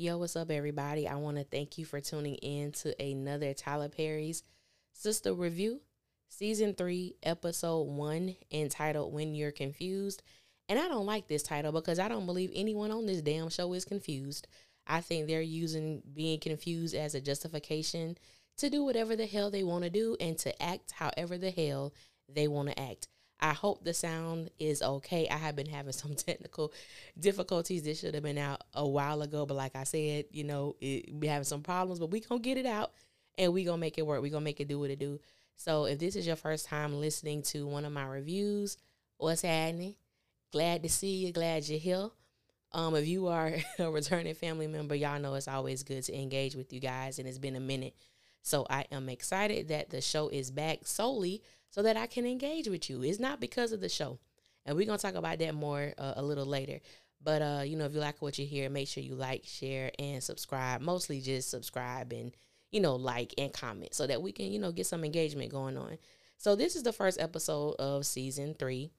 Yo, what's up, everybody? I want to thank you for tuning in to another Tyler Perry's Sistas Review, Season 3, Episode 1, entitled When You're Confused. And I don't like this title because I don't believe anyone on this damn show is confused. I think they're using being confused as a justification to do whatever the hell they want to do and to act however the hell they want to act. I hope the sound is okay. I have been having some technical difficulties. This should have been out a while ago, but like I said, you know, it, we having some problems, but we gonna get it out and we gonna make it work. We gonna make it do what it do. So if this is your first time listening to one of my reviews, what's happening? Glad to see you. Glad you're here. Um, if you are a returning family member, y'all know it's always good to engage with you guys, and it's been a minute. So I am excited that the show is back solely so that I can engage with you. It's not because of the show. And we're going to talk about that more uh, a little later. But, uh, you know, if you like what you hear, make sure you like, share, and subscribe. Mostly just subscribe and, you know, like and comment so that we can, you know, get some engagement going on. So this is the first episode of season three.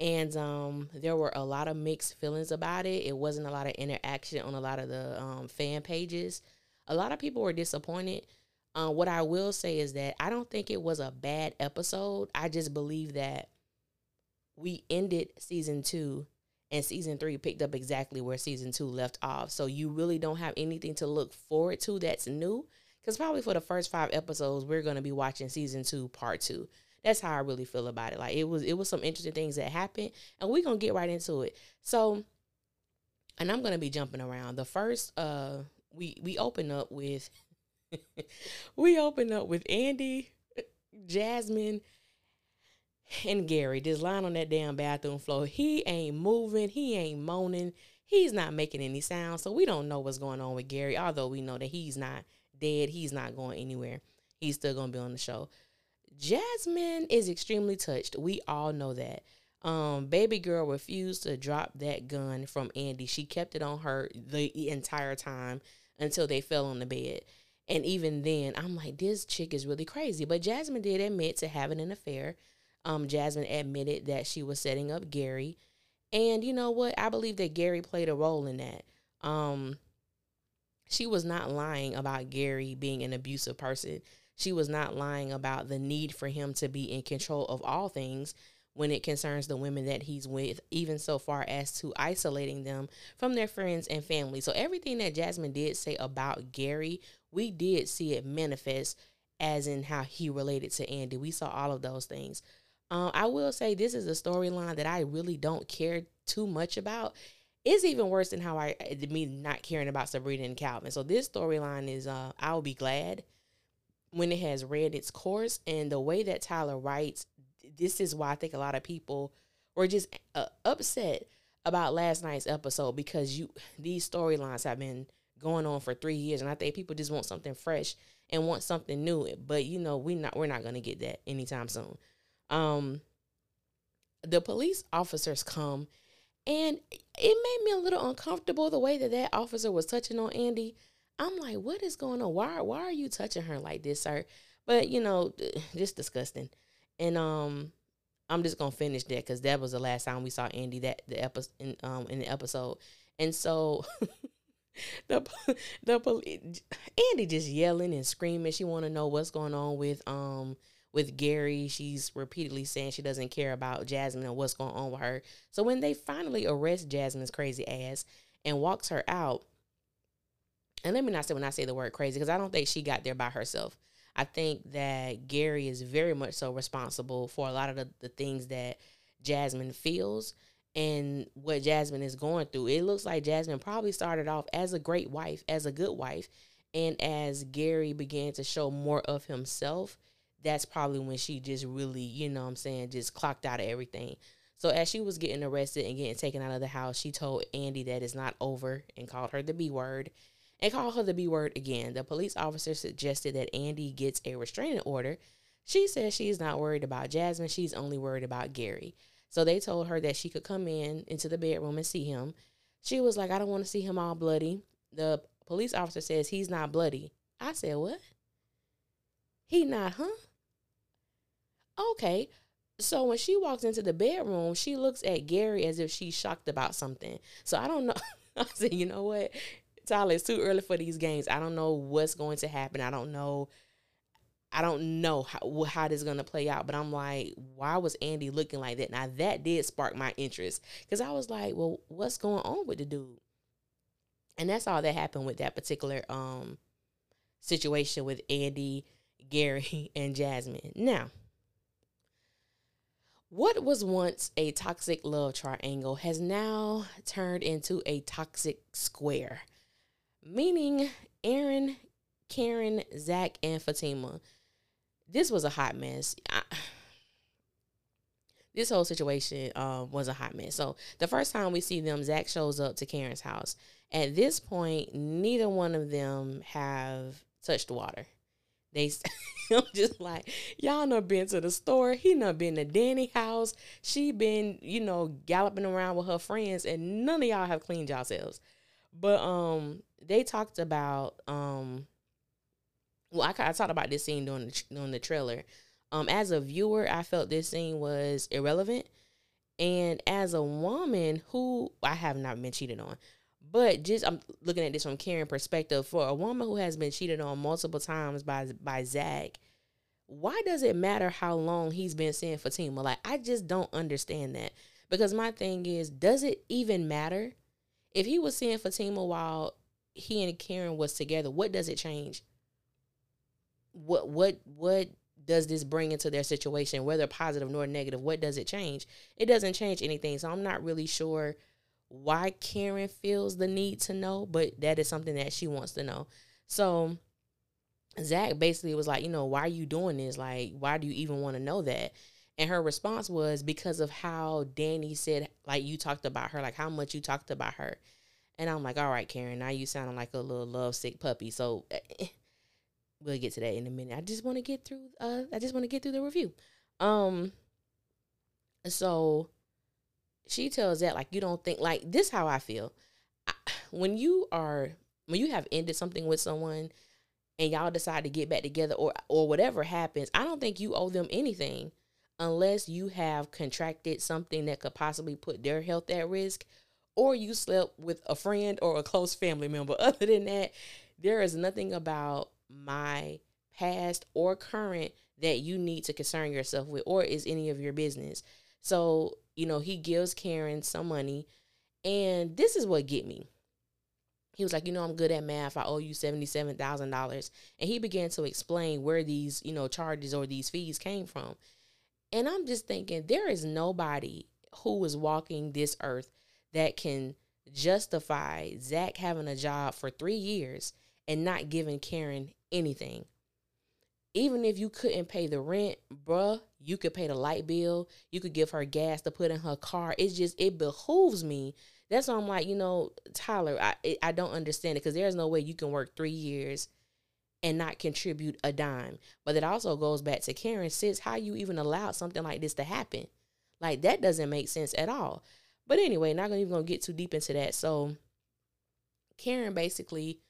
And um, there were a lot of mixed feelings about it. It wasn't a lot of interaction on a lot of the um, fan pages. A lot of people were disappointed uh, what I will say is that I don't think it was a bad episode. I just believe that we ended season two and season three picked up exactly where season two left off. So you really don't have anything to look forward to that's new. Because probably for the first five episodes, we're going to be watching season two, part two. That's how I really feel about it. Like it was, it was some interesting things that happened, and we're gonna get right into it. So, and I'm gonna be jumping around. The first, uh, we we open up with we open up with Andi, Jasmine, and Gary just lying on that damn bathroom floor. He ain't moving. He ain't moaning. He's not making any sound. So we don't know what's going on with Gary, although we know that he's not dead. He's not going anywhere. He's still going to be on the show. Jasmine is extremely touched. We all know that. Um, baby girl refused to drop that gun from Andi. She kept it on her the entire time until they fell on the bed. And even then, I'm like, this chick is really crazy. But Jasmine did admit to having an affair. Um, Jasmine admitted that she was setting up Gary. And you know what? I believe that Gary played a role in that. Um, she was not lying about Gary being an abusive person. She was not lying about the need for him to be in control of all things when it concerns the women that he's with, even so far as to isolating them from their friends and family. So, everything that Jasmine did say about Gary, we did see it manifest as in how he related to Andi. We saw all of those things. Um, I will say this is a storyline that I really don't care too much about. It's even worse than how I me not caring about Sabrina and Calvin. So this storyline is uh I'll be glad when it has ran its course and the way that Tyler writes this is why I think a lot of people were just uh, upset about last night's episode because you these storylines have been going on for three years, and I think people just want something fresh and want something new. But you know, we not we're not gonna get that anytime soon. Um, the police officers come, and it made me a little uncomfortable the way that that officer was touching on Andi. I'm like, what is going on? Why why are you touching her like this, sir? But you know, just disgusting. And um, I'm just gonna finish that because that was the last time we saw Andi that the episode in um in the episode, and so. the the police, Andi just yelling and screaming. She want to know what's going on with um with Gary. She's repeatedly saying she doesn't care about Jasmine and what's going on with her. So when they finally arrest Jasmine's crazy ass and walks her out, and let me not say when I say the word crazy because I don't think she got there by herself. I think that Gary is very much so responsible for a lot of the, the things that Jasmine feels and what Jasmine is going through. It looks like Jasmine probably started off as a great wife, as a good wife. And as Gary began to show more of himself, that's probably when she just really, you know I'm saying, just clocked out of everything. So as she was getting arrested and getting taken out of the house, she told Andi that it's not over and called her the B word and called her the B word again. The police officer suggested that Andi gets a restraining order. She says she's not worried about Jasmine, she's only worried about Gary. So they told her that she could come in into the bedroom and see him. She was like, I don't want to see him all bloody. The police officer says he's not bloody. I said, What? He not, huh? Okay. So when she walks into the bedroom, she looks at Gary as if she's shocked about something. So I don't know. I said, you know what? Tyler, it's too early for these games. I don't know what's going to happen. I don't know. I don't know how, how this is going to play out, but I'm like, why was Andi looking like that? Now, that did spark my interest because I was like, well, what's going on with the dude? And that's all that happened with that particular um situation with Andi, Gary, and Jasmine. Now, what was once a toxic love triangle has now turned into a toxic square, meaning Aaron, Karen, Zac, and Fatima. This was a hot mess. I, this whole situation um, was a hot mess. So the first time we see them, Zac shows up to Karen's house. At this point, neither one of them have touched water. They, I'm just like, y'all not been to the store. He not been to Danni house. She been, you know, galloping around with her friends, and none of y'all have cleaned yourselves. But um, they talked about um, well, I, talked about this scene during the during the trailer. Um, as a viewer, I felt this scene was irrelevant, and as a woman who I have not been cheated on, but just I'm looking at this from Karen perspective. For a woman who has been cheated on multiple times by by Zac, why does it matter how long he's been seeing Fatima? Like I just don't understand that. Because my thing is, does it even matter? If he was seeing Fatima while he and Karen was together, what does it change? What what what does this bring into their situation, whether positive nor negative? What does it change? It doesn't change anything. So I'm not really sure why Karen feels the need to know, but that is something that she wants to know. So Zac basically was like, you know, why are you doing this? Like, why do you even want to know that? And her response was because of how Danni said, like, you talked about her, like how much you talked about her. And I'm like, all right, Karen, now you sounding like a little lovesick puppy. So eh, we'll get to that in a minute. I just want to get through. Uh, I just want to get through the review. Um. So she tells that like you don't think like this how I feel. I, when you are when you have ended something with someone and y'all decide to get back together or or whatever happens, I don't think you owe them anything unless you have contracted something that could possibly put their health at risk or you slept with a friend or a close family member. Other than that, there is nothing about my past or current that you need to concern yourself with or is any of your business. So you know, he gives Karen some money. And this is what get me. He was like, you know, I'm good at math. I owe you $77,000. And he began to explain where these, you know, charges or these fees came from. And I'm just thinking, there is nobody who is walking this earth that can justify Zac having a job for three years and not giving Karen anything even if you couldn't pay the rent, bruh, you could pay the light bill. You could give her gas to put in her car. It's just it behooves me. That's why I'm like, you know, Tyler, I I don't understand it because there's no way you can work three years and not contribute a dime. But it also goes back to Karen says how you even allowed something like this to happen. Like that doesn't make sense at all. But anyway, not even gonna get too deep into that. So Karen basically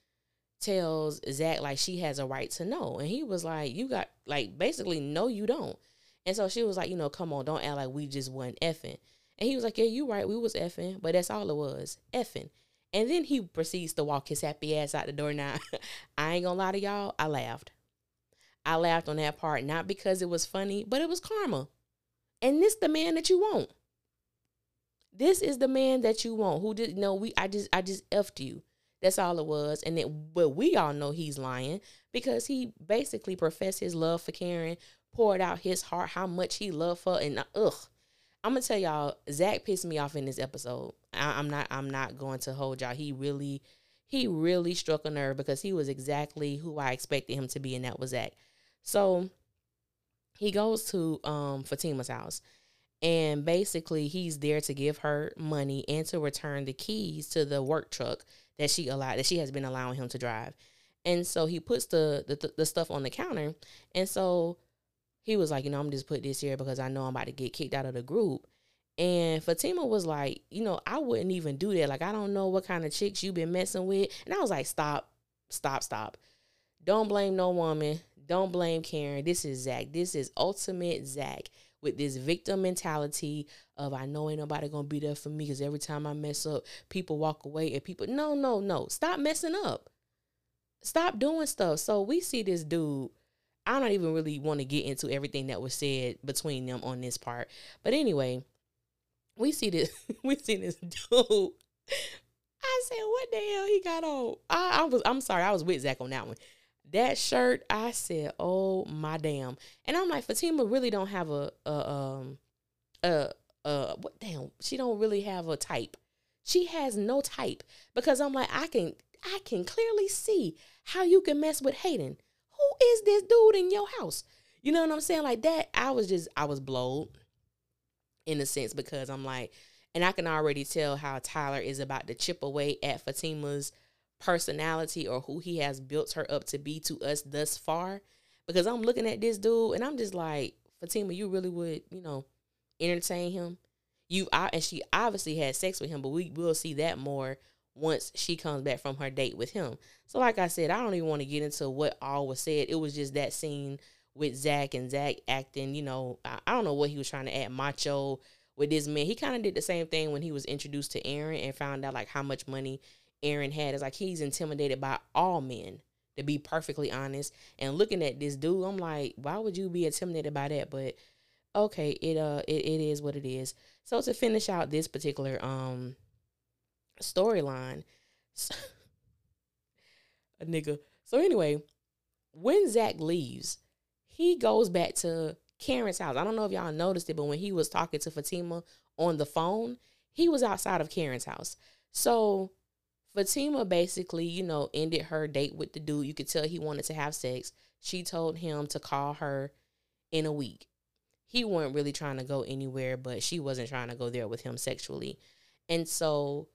tells Zac like she has a right to know. And he was like, You got like basically, no, you don't. And so she was like, you know, come on, don't act like we just wasn't effing. And he was like, Yeah, you right, we was effing, but that's all it was. Effing. And then he proceeds to walk his happy ass out the door. Now, I ain't gonna lie to y'all, I laughed. I laughed on that part, not because it was funny, but it was karma. And this the man that you want. This is the man that you want. Who did no, we I just I just effed you. That's all it was. And then, but we all know he's lying because he basically professed his love for Karen, poured out his heart, how much he loved her, and ugh. I'm gonna tell y'all, Zac pissed me off in this episode. I, am not, I'm not going to hold y'all. He really, he really struck a nerve because he was exactly who I expected him to be, and that was Zac. So he goes to um Fatima's house and basically he's there to give her money and to return the keys to the work truck that she allowed that she has been allowing him to drive. And so he puts the the, the stuff on the counter. And so he was like, you know, I'm just put this here because I know I'm about to get kicked out of the group. And Fatima was like, you know, I wouldn't even do that. Like, I don't know what kind of chicks you've been messing with. And I was like, stop, stop, stop. Don't blame no woman. Don't blame Karen. This is Zac. This is ultimate Zac. With this victim mentality of I know ain't nobody gonna be there for me because every time I mess up, people walk away and people no no no stop messing up, stop doing stuff. So we see this dude. I don't even really want to get into everything that was said between them on this part, but anyway, we see this we see this dude. I said, "What the hell he got on?" I, I was I'm sorry, I was with Zac on that one that shirt, I said, "Oh my damn!" And I'm like, Fatima really don't have a, a um a uh what damn she don't really have a type. She has no type because I'm like I can I can clearly see how you can mess with Hayden. Who is this dude in your house? You know what I'm saying? Like that, I was just I was blowed in a sense because I'm like, and I can already tell how Tyler is about to chip away at Fatima's personality or who he has built her up to be to us thus far. Because I'm looking at this dude and I'm just like, Fatima, you really would, you know, entertain him. You and she obviously had sex with him, but we will see that more once she comes back from her date with him. So, like I said, I don't even want to get into what all was said. It was just that scene with Zac and Zac acting, you know, I, I don't know what he was trying to add macho with this man. He kind of did the same thing when he was introduced to Aaron and found out like how much money Aaron had. It's like he's intimidated by all men, to be perfectly honest. And looking at this dude, I'm like, why would you be intimidated by that? But okay, it uh it, it is what it is. So to finish out this particular um storyline, a nigga. So anyway, when Zac leaves, he goes back to Karen's house. I don't know if y'all noticed it, but when he was talking to Fatima on the phone, he was outside of Karen's house. So Fatima basically, you know, ended her date with the dude. You could tell he wanted to have sex. She told him to call her in a week. He wasn't really trying to go anywhere, but she wasn't trying to go there with him sexually. And so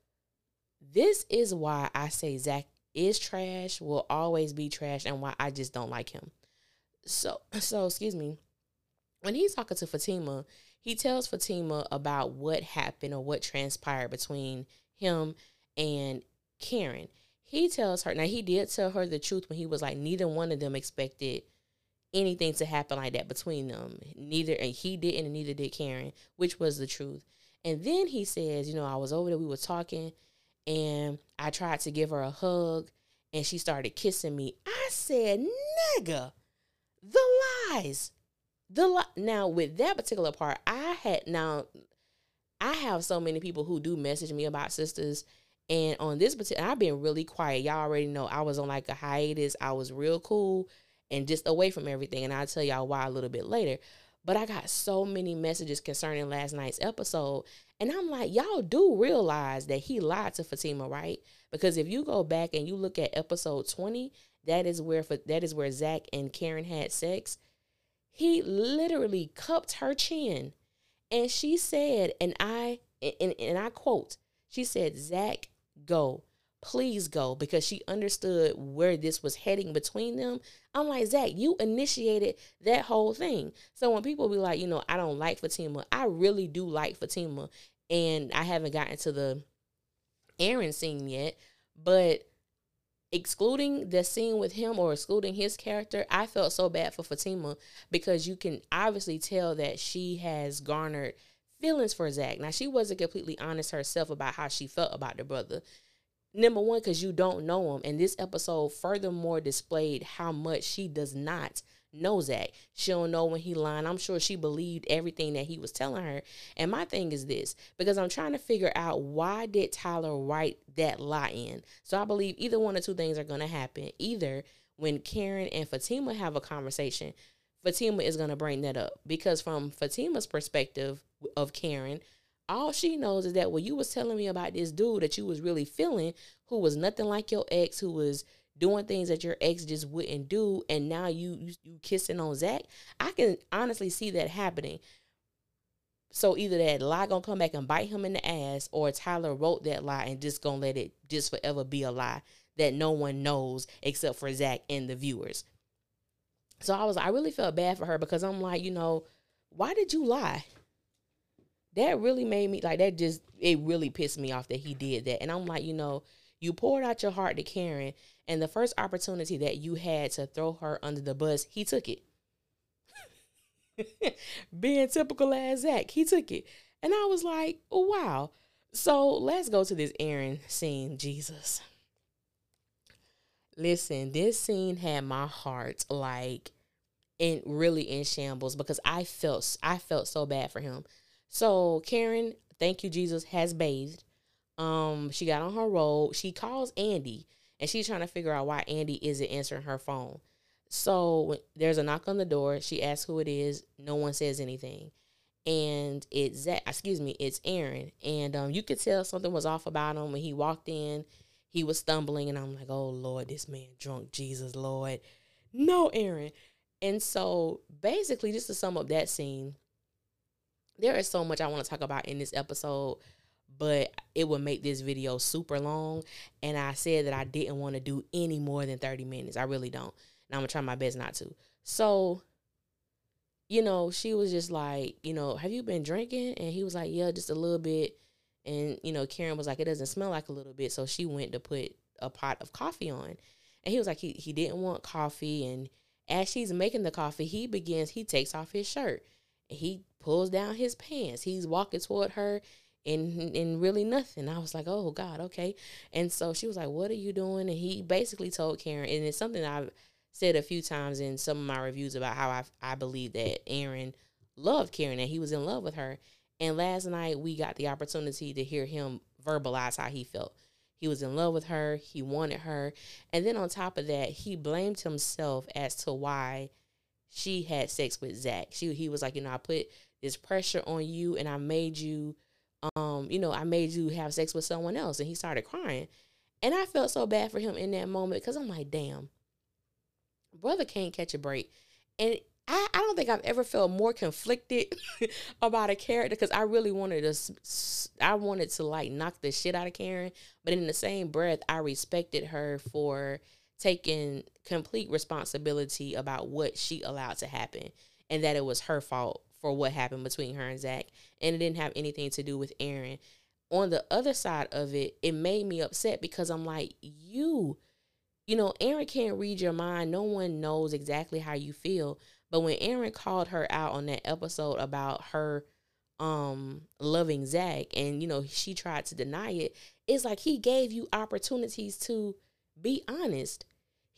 this is why I say Zac is trash, will always be trash, and why I just don't like him. So so excuse me. When he's talking to Fatima, he tells Fatima about what happened or what transpired between him and Karen. He tells her, now he did tell her the truth when he was like, neither one of them expected anything to happen like that between them. Neither, and he didn't, and neither did Karen, which was the truth. And then he says, you know, I was over there, we were talking, and I tried to give her a hug, and she started kissing me. I said, nigga, the lies. The li-. now with that particular part, I had now I have so many people who do message me about Sistas and on this particular, I've been really quiet. Y'all already know I was on like a hiatus. I was real cool and just away from everything. And I'll tell y'all why a little bit later. But I got so many messages concerning last night's episode. And I'm like, y'all do realize that he lied to Fatima, right? Because if you go back and you look at episode 20, that is where that is where Zac and Karen had sex. He literally cupped her chin. And she said, and I and, and I quote, she said, Zac go. Please go because she understood where this was heading between them. I'm like, Zac, you initiated that whole thing. So when people be like, you know, I don't like Fatima, I really do like Fatima. And I haven't gotten to the Aaron scene yet, but excluding the scene with him or excluding his character, I felt so bad for Fatima because you can obviously tell that she has garnered feelings for Zac. Now, she wasn't completely honest herself about how she felt about the brother. Number one, because you don't know him. And this episode furthermore displayed how much she does not know Zac. She don't know when he lied. I'm sure she believed everything that he was telling her. And my thing is this, because I'm trying to figure out why did Tyler write that lie in? So I believe either one or two things are going to happen. Either when Karen and Fatima have a conversation, Fatima is going to bring that up because from Fatima's perspective of Karen, all she knows is that well, you was telling me about this dude that you was really feeling, who was nothing like your ex, who was doing things that your ex just wouldn't do, and now you you, you kissing on Zac. I can honestly see that happening. So either that lie gonna come back and bite him in the ass, or Tyler wrote that lie and just gonna let it just forever be a lie that no one knows except for Zac and the viewers. So I was I really felt bad for her because I'm like, you know, why did you lie? That really made me like that just it really pissed me off that he did that. And I'm like, you know, you poured out your heart to Karen and the first opportunity that you had to throw her under the bus, he took it. Being typical as Zac, he took it. And I was like, oh, wow. So let's go to this Aaron scene, Jesus. Listen, this scene had my heart like in really in shambles because I felt I felt so bad for him. So Karen, thank you Jesus, has bathed. Um, she got on her robe. She calls Andi, and she's trying to figure out why Andi isn't answering her phone. So there's a knock on the door. She asks who it is. No one says anything, and it's Zac. Excuse me, it's Aaron. And um, you could tell something was off about him when he walked in. He was stumbling, and I'm like, oh Lord, this man drunk. Jesus, Lord, no, Aaron. And so basically, just to sum up that scene, there is so much I want to talk about in this episode but it would make this video super long. And I said that I didn't want to do any more than 30 minutes. I really don't. And I'm going to try my best not to. So, you know, she was just like, you know, have you been drinking? And he was like, yeah, just a little bit. And, you know, Karen was like, it doesn't smell like a little bit. So she went to put a pot of coffee on. And he was like, he, he didn't want coffee. And as she's making the coffee, he begins, he takes off his shirt. He pulls down his pants. He's walking toward her and and really nothing. I was like, oh God, okay. And so she was like, what are you doing? And he basically told Karen, and it's something I've said a few times in some of my reviews about how I I believe that Aaron loved Karen and he was in love with her. And last night we got the opportunity to hear him verbalize how he felt. He was in love with her, he wanted her, and then on top of that, he blamed himself as to why she had sex with Zac. She he was like, you know, I put this pressure on you and I made you um, you know, I made you have sex with someone else. And he started crying. And I felt so bad for him in that moment because I'm like, damn, brother can't catch a break. And I, I don't think I've ever felt more conflicted about a character because I really wanted to, I wanted to like knock the shit out of Karen. But in the same breath, I respected her for taking complete responsibility about what she allowed to happen and that it was her fault for what happened between her and Zac, and it didn't have anything to do with Aaron. On the other side of it, it made me upset because I'm like, you, you know, Aaron can't read your mind. No one knows exactly how you feel. But when Aaron called her out on that episode about her um loving Zac and you know she tried to deny it, it's like he gave you opportunities to be honest.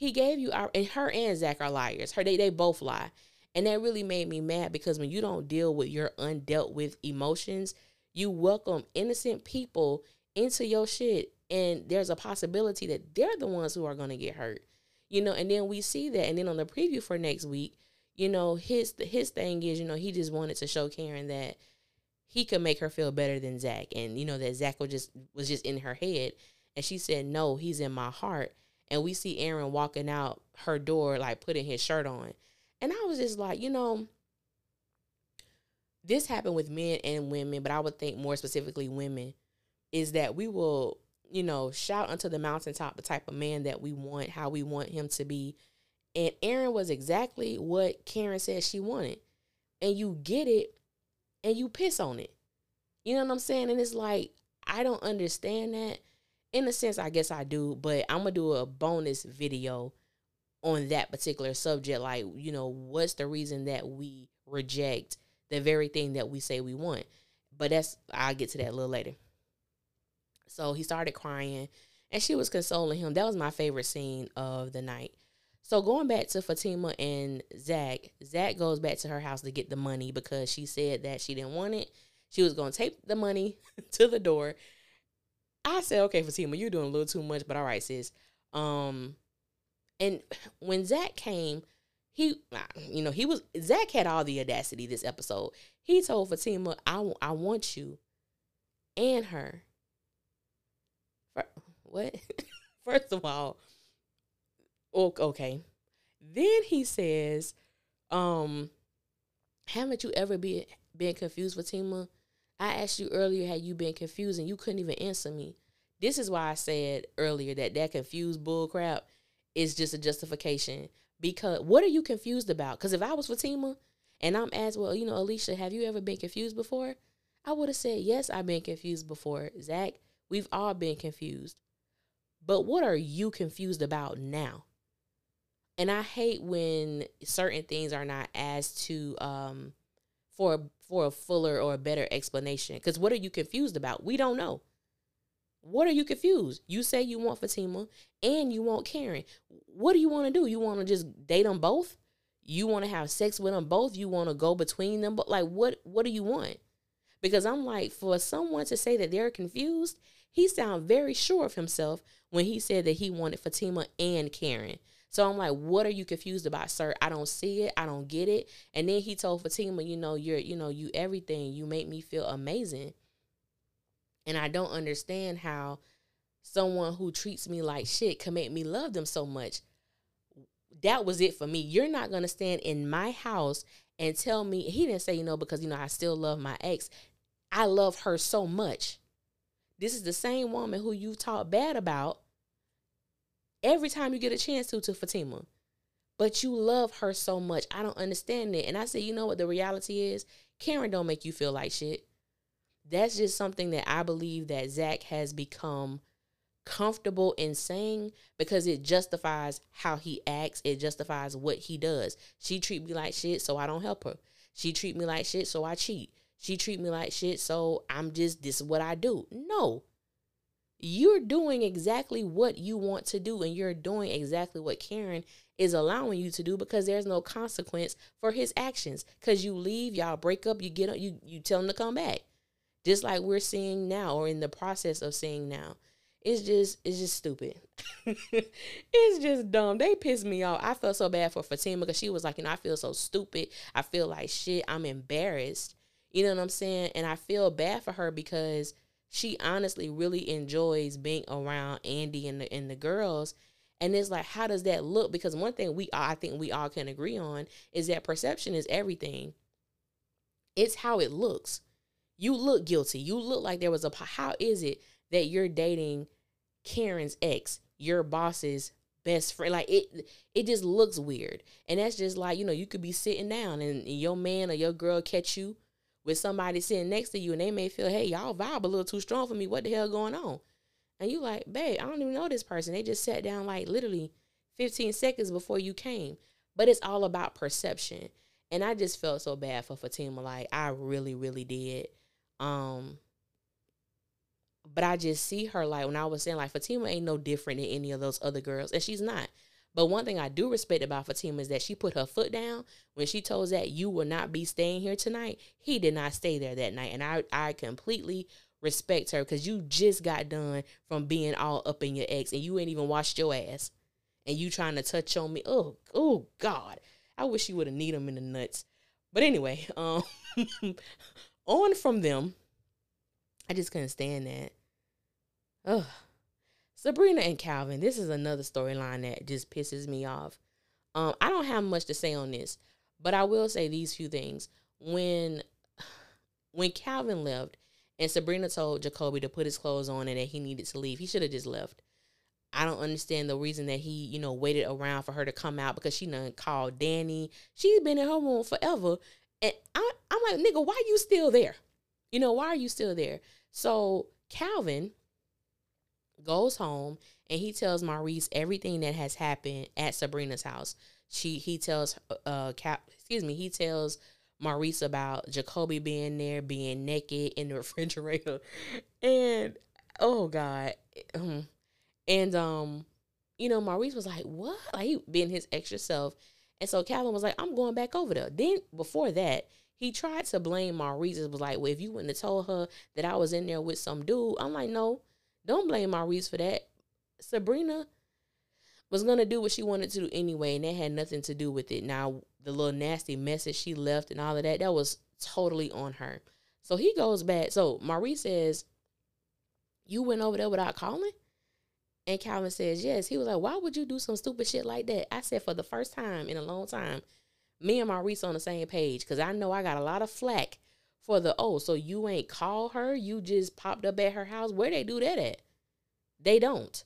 He gave you our and her and Zac are liars. Her they they both lie. And that really made me mad because when you don't deal with your undealt with emotions, you welcome innocent people into your shit and there's a possibility that they're the ones who are to get hurt. You know, and then we see that and then on the preview for next week, you know, his his thing is, you know, he just wanted to show Karen that he could make her feel better than Zac and you know that Zac was just was just in her head and she said, "No, he's in my heart." And we see Aaron walking out her door like putting his shirt on. And I was just like, you know, this happened with men and women, but I would think more specifically women, is that we will, you know, shout unto the mountaintop the type of man that we want, how we want him to be. And Aaron was exactly what Karen said she wanted. And you get it and you piss on it. You know what I'm saying? And it's like, I don't understand that. In a sense, I guess I do, but I'm gonna do a bonus video on that particular subject like you know what's the reason that we reject the very thing that we say we want? But that's i'll get to that a little later. So he started crying and she was consoling him. That was my favorite scene of the night. So going back to fatima and zac zac goes back to her house to get the money because she said that she didn't want it. She was to take the money to the door i said okay fatima you're doing a little too much but all right sis um and when Zac came, he, you know, he was Zac had all the audacity this episode. He told Fatima, "I, I want you and her." For, what? First of all, okay. Then he says, um, haven't you ever been been confused, Fatima? I asked you earlier, had you been confused, and you couldn't even answer me. This is why I said earlier that that confused bull crap is just a justification. Because what are you confused about? Because if I was Fatima and I'm asked, well, you know, Alicia, have you ever been confused before? I would have said, yes, I've been confused before. Zac, we've all been confused. But what are you confused about now? And I hate when certain things are not asked to um for for a fuller or a better explanation. Because what are you confused about? We don't know. What are you confused? You say you want Fatima and you want Karen. What do you want to do? You want to just date them both? You want to have sex with them both? You want to go between them? But like, what? What do you want? Because I'm like, for someone to say that they're confused, he sounded very sure of himself when he said that he wanted Fatima and Karen. So I'm like, what are you confused about, sir? I don't see it. I don't get it. And then he told Fatima, you know, you're, you know, you everything. You make me feel amazing. And I don't understand how someone who treats me like shit can make me love them so much. That was it for me. You're not gonna stand in my house and tell me he didn't say, you know, because you know, I still love my ex. I love her so much. This is the same woman who you talk bad about every time you get a chance to to Fatima. But you love her so much. I don't understand it. And I said, you know what the reality is? Karen don't make you feel like shit. That's just something that I believe that Zac has become comfortable in saying because it justifies how he acts. It justifies what he does. She treat me like shit, so I don't help her. She treat me like shit, so I cheat. She treat me like shit, so I'm just this is what I do. No. You're doing exactly what you want to do, and you're doing exactly what Karen is allowing you to do because there's no consequence for his actions. Cause you leave, y'all break up, you get up, you you tell him to come back. Just like we're seeing now, or in the process of seeing now. It's just it's just stupid. it's just dumb. They pissed me off. I felt so bad for Fatima because she was like, you know, I feel so stupid. I feel like shit. I'm embarrassed. You know what I'm saying? And I feel bad for her because she honestly really enjoys being around Andi and the and the girls. And it's like, how does that look? Because one thing we I think we all can agree on is that perception is everything. It's how it looks. You look guilty. You look like there was a how is it that you're dating Karen's ex, your boss's best friend. Like it it just looks weird. And that's just like, you know, you could be sitting down and your man or your girl catch you with somebody sitting next to you and they may feel, hey, y'all vibe a little too strong for me. What the hell going on? And you like, babe, I don't even know this person. They just sat down like literally 15 seconds before you came. But it's all about perception. And I just felt so bad for Fatima. Like I really, really did. Um, but I just see her like when I was saying like Fatima ain't no different than any of those other girls, and she's not. But one thing I do respect about Fatima is that she put her foot down when she told Zac you will not be staying here tonight. He did not stay there that night, and I I completely respect her because you just got done from being all up in your ex, and you ain't even washed your ass, and you trying to touch on me. Oh oh God, I wish you would have need him in the nuts. But anyway, um, on from them. I just couldn't stand that. Ugh. Sabrina and Calvin, this is another storyline that just pisses me off. Um, I don't have much to say on this, but I will say these few things. When when Calvin left and Sabrina told Jacoby to put his clothes on and that he needed to leave, he should have just left. I don't understand the reason that he, you know, waited around for her to come out because she done called Danni. She's been in her room forever. And I, I'm like, nigga, why you still there? You know, why are you still there? So Calvin goes home and he tells Maurice everything that has happened at Sabrina's house. She he tells uh Cap excuse me, he tells Maurice about Jacoby being there, being naked in the refrigerator. And oh God. And um, you know, Maurice was like, What? Like he being his extra self. And so Calvin was like, I'm going back over there. Then before that, he tried to blame Maurice. It was like, well, if you wouldn't have told her that I was in there with some dude, I'm like, no, don't blame Maurice for that. Sabrina was gonna do what she wanted to do anyway, and that had nothing to do with it. Now, the little nasty message she left and all of that, that was totally on her. So he goes back. So Maurice says, You went over there without calling? And Calvin says, Yes. He was like, Why would you do some stupid shit like that? I said, For the first time in a long time, me and Maurice on the same page because I know I got a lot of flack for the oh, so you ain't call her, you just popped up at her house. Where they do that at? They don't.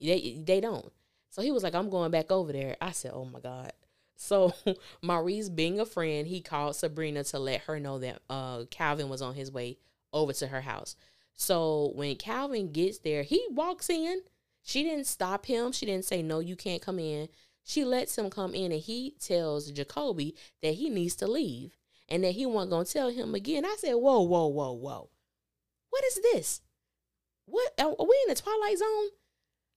They they don't. So he was like, I'm going back over there. I said, Oh my God. So Maurice, being a friend, he called Sabrina to let her know that uh Calvin was on his way over to her house. So when Calvin gets there, he walks in. She didn't stop him. She didn't say, No, you can't come in. She lets him come in and he tells Jacoby that he needs to leave and that he wasn't gonna tell him again. I said, Whoa, whoa, whoa, whoa. What is this? What are we in the twilight zone?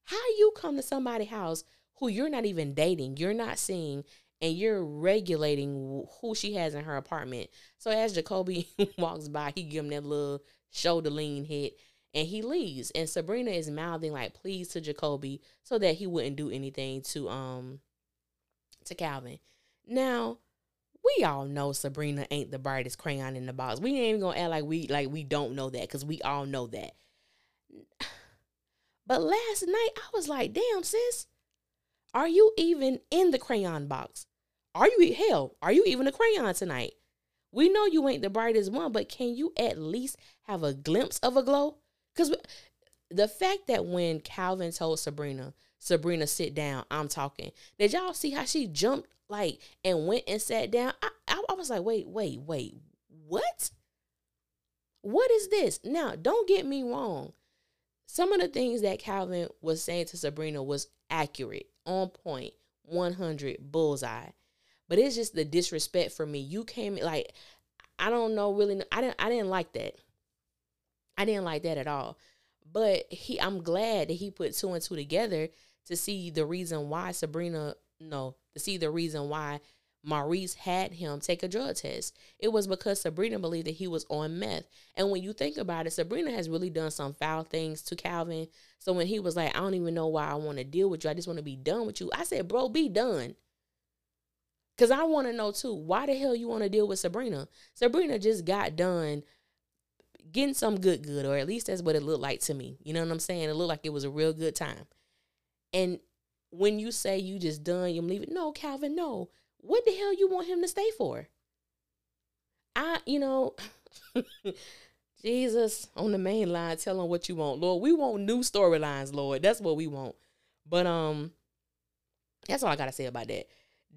How you come to somebody's house who you're not even dating, you're not seeing, and you're regulating who she has in her apartment. So as Jacoby walks by, he give him that little shoulder lean hit and he leaves. And Sabrina is mouthing like please to Jacoby so that he wouldn't do anything to um to Calvin. Now, we all know Sabrina ain't the brightest crayon in the box. We ain't even gonna act like we like we don't know that because we all know that. But last night I was like, damn, sis, are you even in the crayon box? Are you hell? Are you even a crayon tonight? We know you ain't the brightest one, but can you at least have a glimpse of a glow? Because the fact that when Calvin told Sabrina, Sabrina, sit down, I'm talking. Did y'all see how she jumped like and went and sat down? I, I, I was like, wait, wait, wait, what? What is this? Now, don't get me wrong. Some of the things that Calvin was saying to Sabrina was accurate, on point, 100 bullseye. But it's just the disrespect for me. You came like I don't know really I didn't I didn't like that. I didn't like that at all. But he I'm glad that he put two and two together to see the reason why Sabrina no, to see the reason why Maurice had him take a drug test. It was because Sabrina believed that he was on meth. And when you think about it, Sabrina has really done some foul things to Calvin. So when he was like, I don't even know why I want to deal with you, I just want to be done with you. I said, Bro, be done. Because I want to know too, why the hell you want to deal with Sabrina? Sabrina just got done getting some good, good, or at least that's what it looked like to me. You know what I'm saying? It looked like it was a real good time. And when you say you just done, you leave it. No, Calvin, no. What the hell you want him to stay for? I, you know, Jesus on the main line, tell him what you want, Lord. We want new storylines, Lord. That's what we want. But um, that's all I gotta say about that.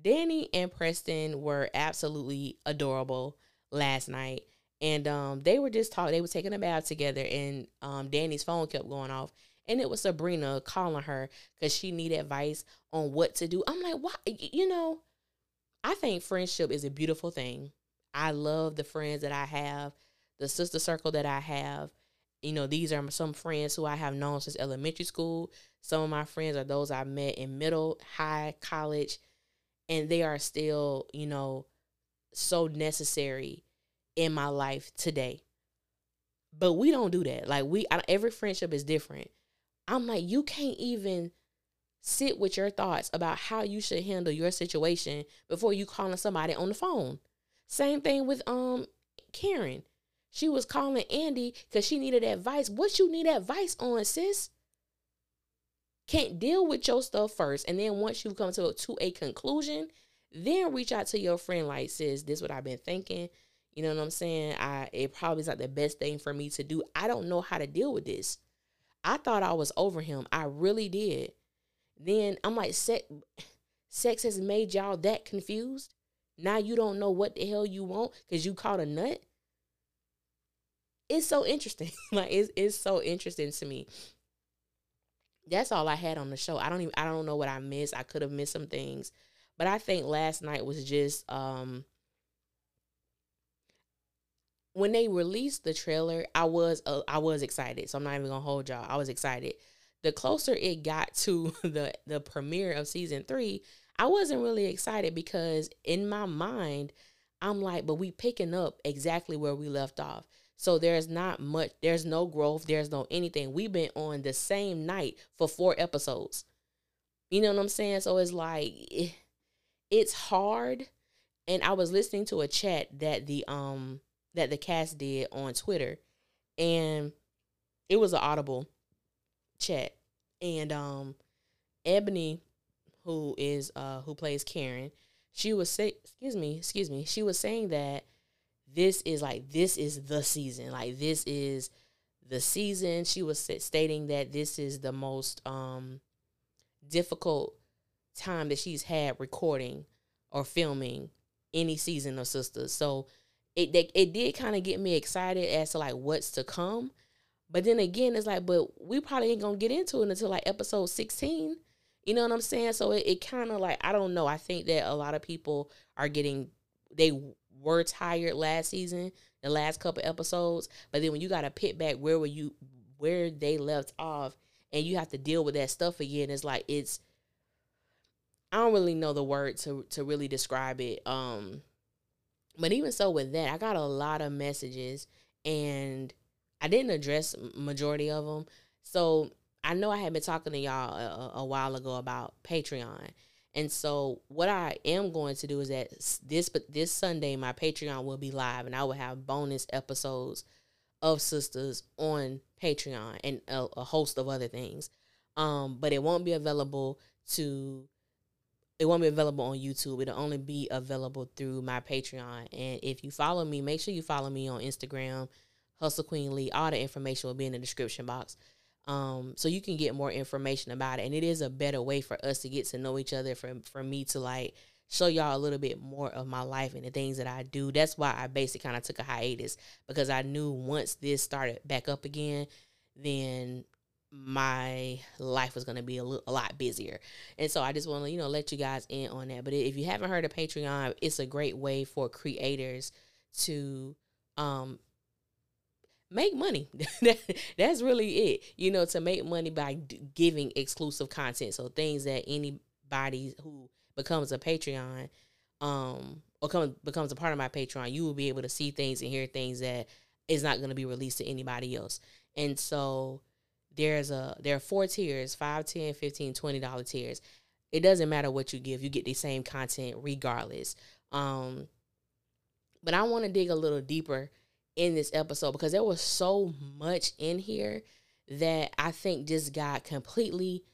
Danni and Preston were absolutely adorable last night. And um, they were just talking, they were taking a bath together, and um, Danni's phone kept going off. And it was Sabrina calling her because she needed advice on what to do. I'm like, why? You know, I think friendship is a beautiful thing. I love the friends that I have, the sister circle that I have. You know, these are some friends who I have known since elementary school. Some of my friends are those I met in middle, high, college, and they are still, you know, so necessary in my life today. But we don't do that. Like we every friendship is different. I'm like you can't even sit with your thoughts about how you should handle your situation before you calling somebody on the phone. Same thing with um Karen. She was calling Andi because she needed advice. What you need advice on, sis? Can't deal with your stuff first. And then once you come to, to a conclusion, then reach out to your friend like, sis, this is what I've been thinking. You know what I'm saying? I it probably is not the best thing for me to do. I don't know how to deal with this. I thought I was over him. I really did. Then I'm like, sex, sex has made y'all that confused. Now you don't know what the hell you want because you caught a nut. It's so interesting. like it's it's so interesting to me. That's all I had on the show. I don't even I don't know what I missed. I could have missed some things. But I think last night was just um when they released the trailer, I was uh, I was excited. So I'm not even gonna hold y'all. I was excited the closer it got to the the premiere of season three, I wasn't really excited because in my mind, I'm like, but we picking up exactly where we left off. So there's not much, there's no growth, there's no anything. We've been on the same night for four episodes. You know what I'm saying? So it's like it's hard. And I was listening to a chat that the um that the cast did on Twitter, and it was an audible chat, and um, Ebony, who is uh who plays Karen, she was say, excuse me, excuse me, she was saying that this is like this is the season, like this is the season. She was stating that this is the most um difficult time that she's had recording or filming any season of Sistas. So it it, it did kind of get me excited as to like what's to come. But then again, it's like, but we probably ain't gonna get into it until like episode 16 You know what I'm saying? So it, it kind of like I don't know. I think that a lot of people are getting they were tired last season, the last couple episodes, but then when you got to pit back where were you where they left off and you have to deal with that stuff again, it's like it's I don't really know the word to to really describe it. Um but even so with that, I got a lot of messages and I didn't address majority of them. So I know I had been talking to y'all a, a, while ago about Patreon. And so what I am going to do is that this but this Sunday my Patreon will be live and I will have bonus episodes of Sistas on Patreon and a, a host of other things. Um, but it won't be available to it won't be available on YouTube. It'll only be available through my Patreon. And if you follow me, make sure you follow me on Instagram, Hustle Queen Lee. All the information will be in the description box. Um, so you can get more information about it. And it is a better way for us to get to know each other, for for me to like show y'all a little bit more of my life and the things that I do. That's why I basically kind of took a hiatus because I knew once this started back up again, then my life was going to be a, lot busier. And so I just want to, you know, let you guys in on that. But if you haven't heard of Patreon, it's a great way for creators to um make money. That's really it. You know, to make money by d- giving exclusive content. So things that anybody who becomes a Patreon um or come, becomes a part of my Patreon, you will be able to see things and hear things that is not going to be released to anybody else. And so there's a there are four tiers 5 10 15 20 dollar tiers. It doesn't matter what you give you get the same content regardless. Um but i want to dig a little deeper in this episode because there was so much in here that I think just got completely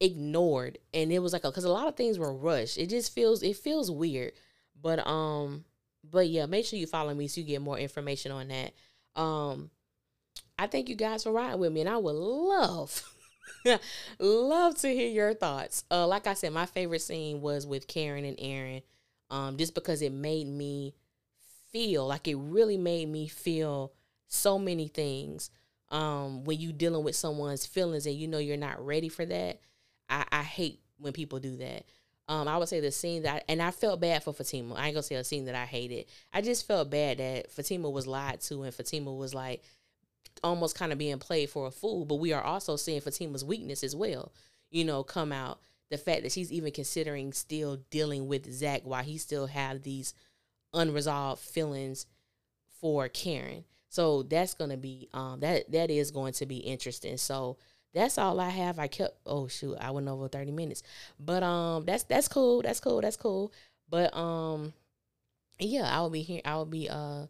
ignored. And it was like because a, a, lot of things were rushed. It just feels it feels weird. But um but yeah make sure you follow me so you get more information on that. Um i thank you guys for riding with me and i would love love to hear your thoughts uh like i said my favorite scene was with karen and aaron um just because it made me feel like it really made me feel so many things um, when you dealing with someone's feelings and you know you're not ready for that i, I hate when people do that um, I would say the scene that, and I felt bad for Fatima. I ain't gonna say a scene that I hated. I just felt bad that Fatima was lied to, and Fatima was like almost kind of being played for a fool. But we are also seeing Fatima's weakness as well. You know, come out the fact that she's even considering still dealing with Zac while he still have these unresolved feelings for Karen. So that's gonna be um that that is going to be interesting. So that's all I have. I kept oh shoot, I went over 30 minutes. But um that's that's cool. That's cool. That's cool. But um yeah, I will be here. I will be uh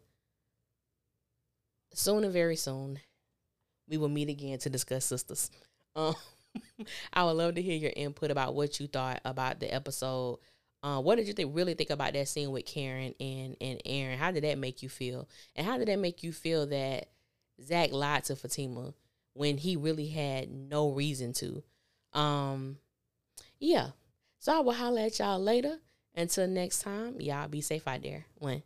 soon and very soon. We will meet again to discuss Sistas. Um I would love to hear your input about what you thought about the episode uh, what did you think really think about that scene with Karen and and Aaron? How did that make you feel? And how did that make you feel that Zac lied to Fatima when he really had no reason to? Um, yeah. So I will holler at y'all later. Until next time, y'all be safe out there. One.